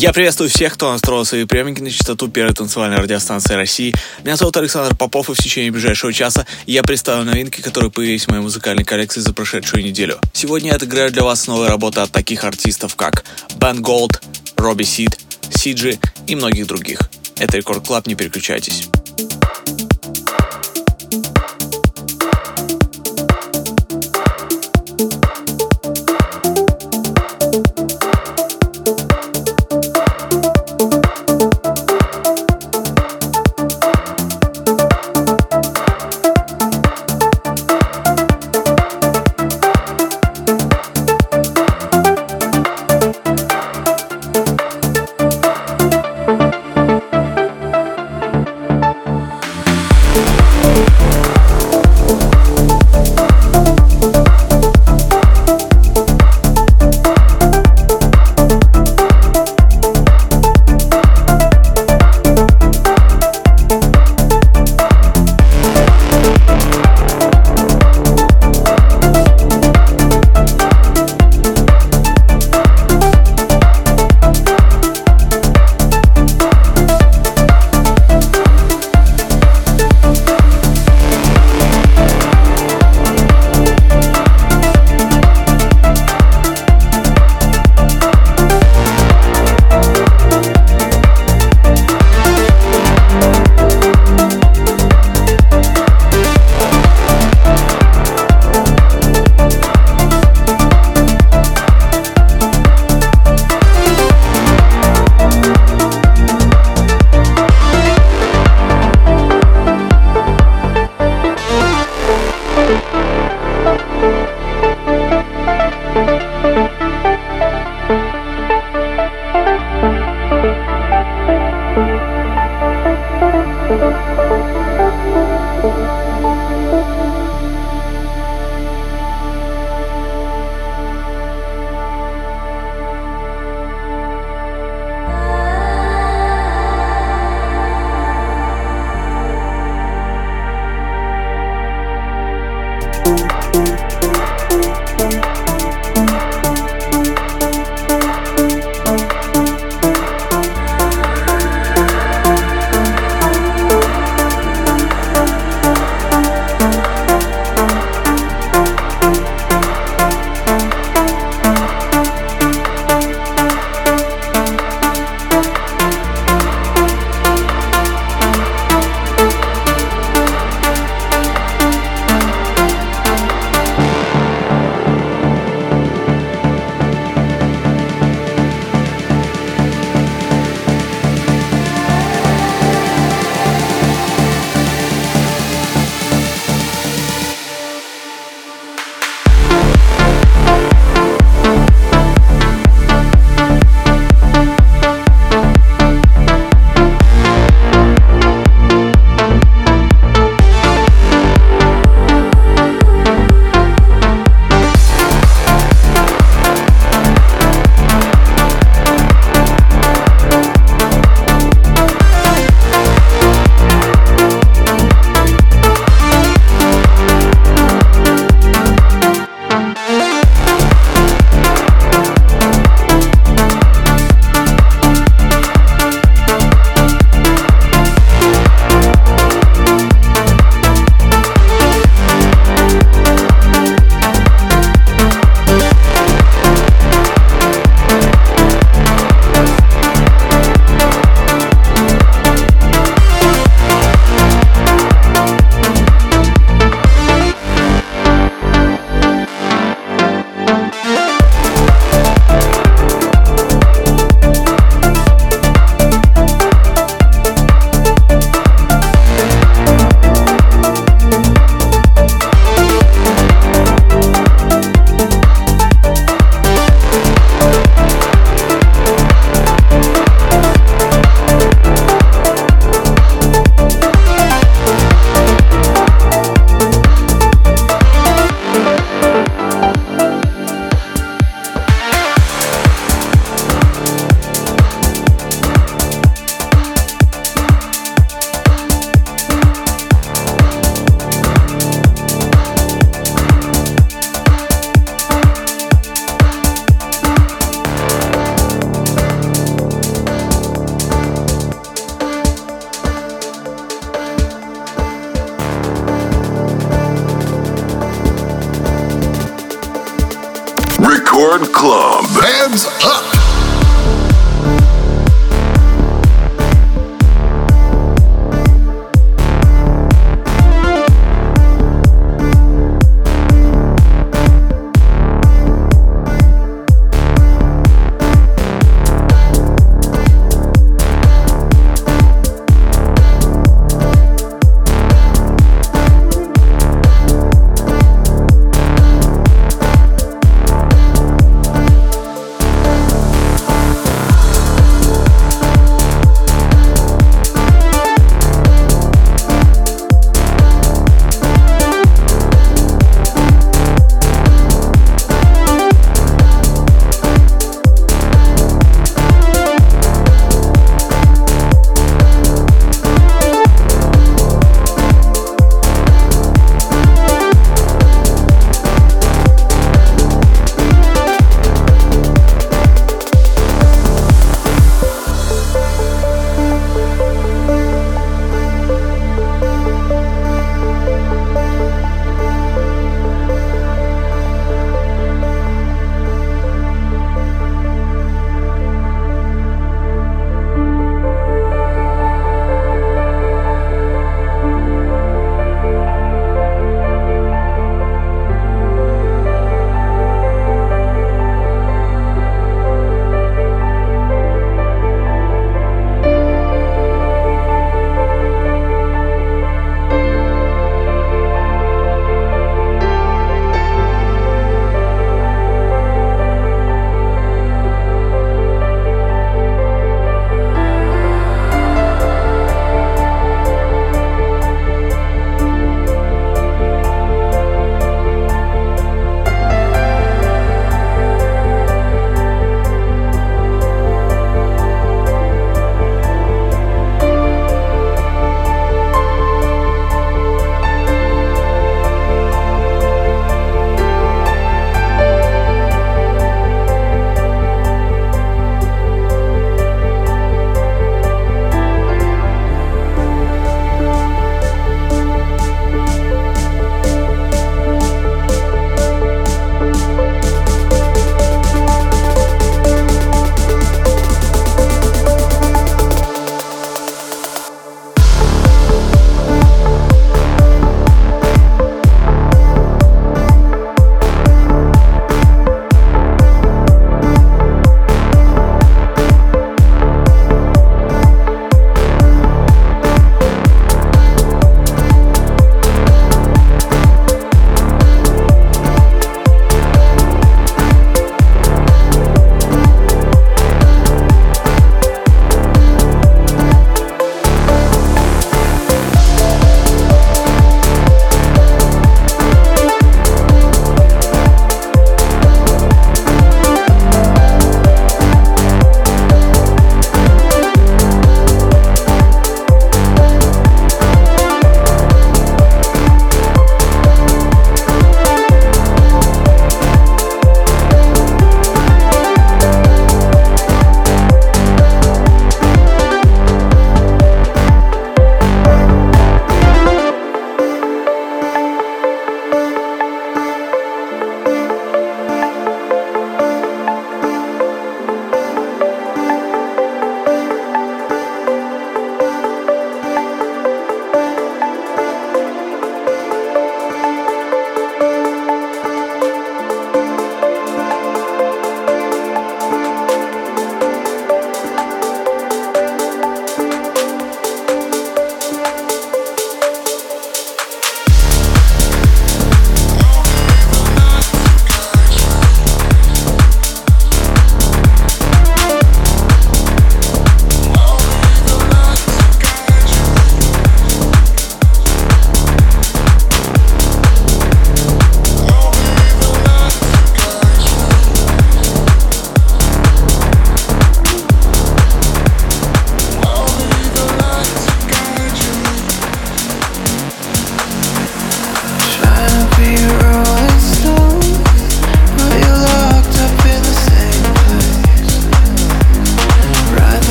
Я приветствую всех, кто настроил свои приемники на частоту первой танцевальной радиостанции России. Меня зовут Александр Попов, и в течение ближайшего часа я представлю новинки, которые появились в моей музыкальной коллекции за прошедшую неделю. Сегодня я отыграю для вас новые работы от таких артистов, как Бен Голд, Робби Сид, Сиджи и многих других. Это Record Club, не переключайтесь.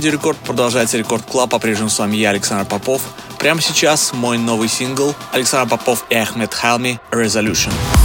Радио Рекорд продолжается Record Club. По-прежнему с вами я, Александр Попов. Прямо сейчас мой новый сингл Александр Попов и Ахмед Хелми «Resolution». Record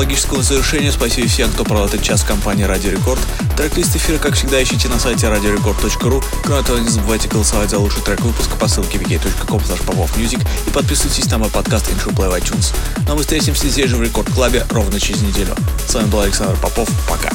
логическому завершению. Спасибо всем, кто провел этот час в компании Радио Рекорд. Трек-лист эфира, как всегда, ищите на сайте radiorecord.ru. Кроме того, не забывайте голосовать за лучший трек выпуска по ссылке popofmusic и подписывайтесь на мой подкаст Intro Play в iTunes. Но мы встретимся здесь же в Рекорд Клабе ровно через неделю. С вами был Александр Попов. Пока.